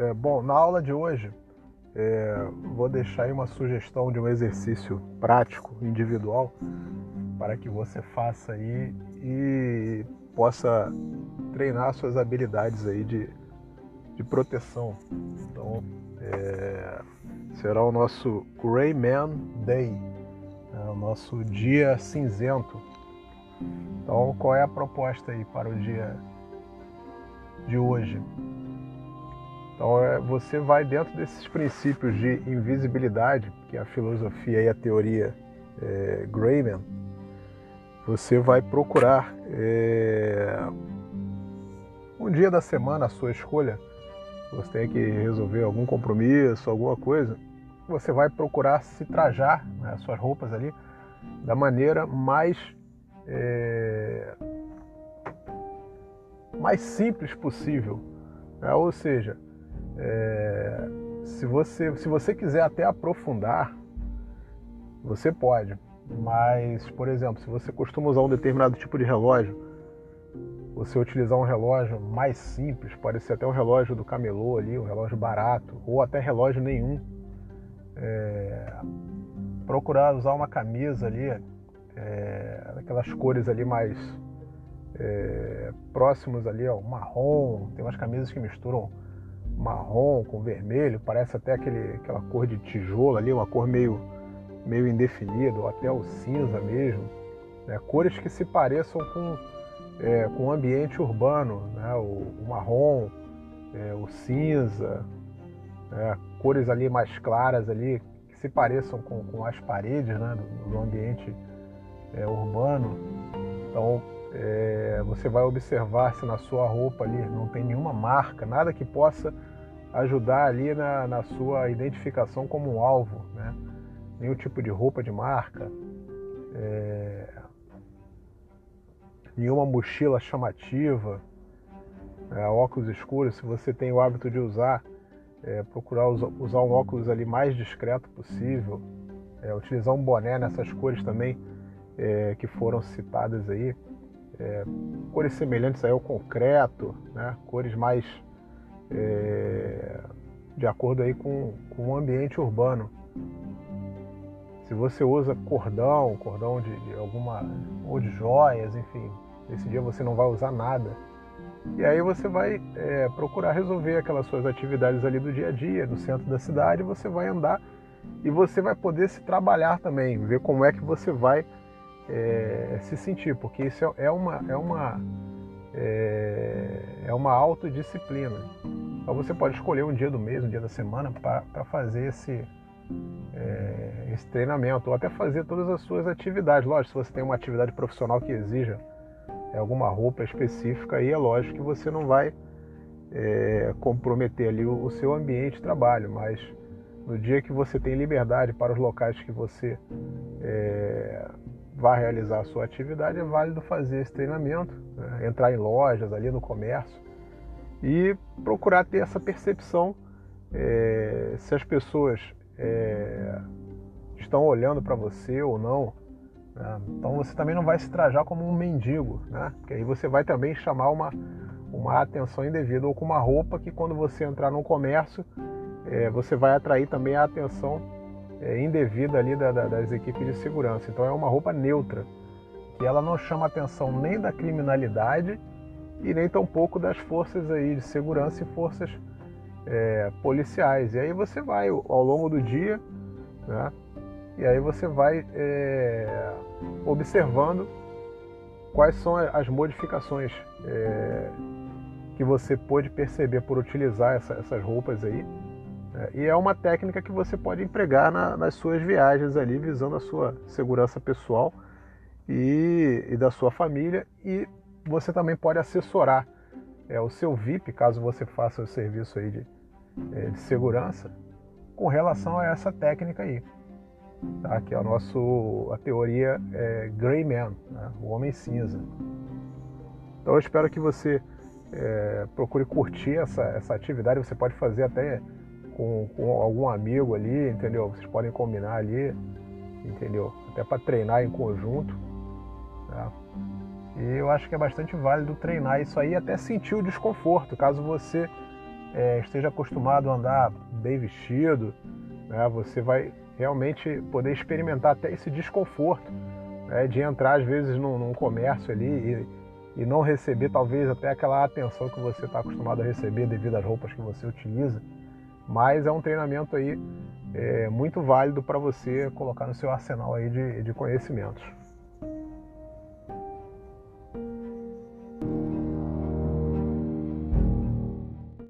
É, bom, na aula de hoje é, vou deixar aí uma sugestão de um exercício prático, individual, para que você faça aí e possa treinar suas habilidades aí de, de proteção. Então, é, será o nosso Greyman Day, é, o nosso dia cinzento. Então, qual é a proposta aí para o dia de hoje? Então, é, você vai dentro desses princípios de invisibilidade, que é a filosofia e a teoria é, Grayman, você vai procurar é, um dia da semana, a sua escolha, você tem que resolver algum compromisso, alguma coisa, você vai procurar se trajar, né, suas roupas ali, da maneira mais é, mais simples possível. Né? Ou seja, é, se, você, se você quiser até aprofundar, você pode. Mas, por exemplo, se você costuma usar um determinado tipo de relógio, você utilizar um relógio mais simples, pode ser até um relógio do camelô ali, um relógio barato, ou até relógio nenhum. É, procurar usar uma camisa ali, é, aquelas cores ali mais é, próximos ali, ó, marrom, tem umas camisas que misturam marrom com vermelho, parece até aquele, aquela cor de tijolo ali, uma cor meio, meio indefinida, ou até o cinza mesmo. Né? Cores que se pareçam com, é, com o ambiente urbano, né? o, o marrom, é, o cinza, né? cores ali mais claras ali, que se pareçam com, com as paredes né? do, do ambiente é, urbano. Então, é, você vai observar se na sua roupa ali não tem nenhuma marca, nada que possa ajudar ali na, na sua identificação como um alvo, né? nenhum tipo de roupa de marca, é, nenhuma mochila chamativa, é, óculos escuros, se você tem o hábito de usar, é, procurar usar um óculos ali mais discreto possível, é, utilizar um boné nessas cores também é, que foram citadas aí, é, cores semelhantes aí ao concreto, né? cores mais é, de acordo aí com, com o ambiente urbano. Se você usa cordão, cordão de, de alguma ou de joias, enfim, esse dia você não vai usar nada. E aí você vai é, procurar resolver aquelas suas atividades ali do dia a dia, no centro da cidade, você vai andar e você vai poder se trabalhar também, ver como é que você vai é, se sentir, porque isso é, é uma, é uma, é, é uma autodisciplina. Então você pode escolher um dia do mês, um dia da semana para fazer esse, é, esse treinamento, ou até fazer todas as suas atividades. Lógico, se você tem uma atividade profissional que exija é, alguma roupa específica, aí é lógico que você não vai é, comprometer ali o, o, seu ambiente de trabalho, mas no dia que você tem liberdade para os locais que você é, vai realizar a sua atividade, é válido fazer esse treinamento, né? entrar em lojas ali no comércio e procurar ter essa percepção é, se as pessoas é, estão olhando para você ou não. Né? Então você também não vai se trajar como um mendigo, né? porque aí você vai também chamar uma, uma atenção indevida ou com uma roupa que quando você entrar no comércio é, você vai atrair também a atenção indevida ali da, da, das equipes de segurança. Então é uma roupa neutra, que ela não chama atenção nem da criminalidade e nem tampouco das forças aí de segurança e forças é, policiais. E aí você vai ao longo do dia, né? E aí você vai é, observando quais são as modificações é, que você pode perceber por utilizar essa, essas roupas aí é, e é uma técnica que você pode empregar na, nas suas viagens ali, visando a sua segurança pessoal e, e da sua família. E você também pode assessorar é, o seu VIP, caso você faça o serviço aí de, é, de segurança, com relação a essa técnica aí. Tá? Que é a, nosso, a teoria é, Grey Man, né? o homem cinza. Então eu espero que você é, procure curtir essa, essa atividade. Você pode fazer até com, com algum amigo ali, entendeu? Vocês podem combinar ali, entendeu? Até para treinar em conjunto. Tá? E eu acho que é bastante válido treinar isso aí até sentir o desconforto. Caso você é, esteja acostumado a andar bem vestido, né, você vai realmente poder experimentar até esse desconforto né, de entrar às vezes num, num comércio ali e, e, não receber talvez até aquela atenção que você está acostumado a receber devido às roupas que você utiliza. Mas é um treinamento aí é, muito válido para você colocar no seu arsenal aí de, de conhecimentos.